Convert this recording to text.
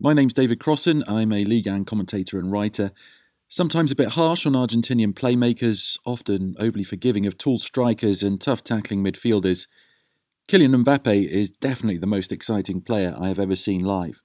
My name's David Crossan. I'm a Ligue 1 commentator and writer. Sometimes a bit harsh on Argentinian playmakers, often overly forgiving of tall strikers and tough tackling midfielders. Kylian Mbappe is definitely the most exciting player I have ever seen live.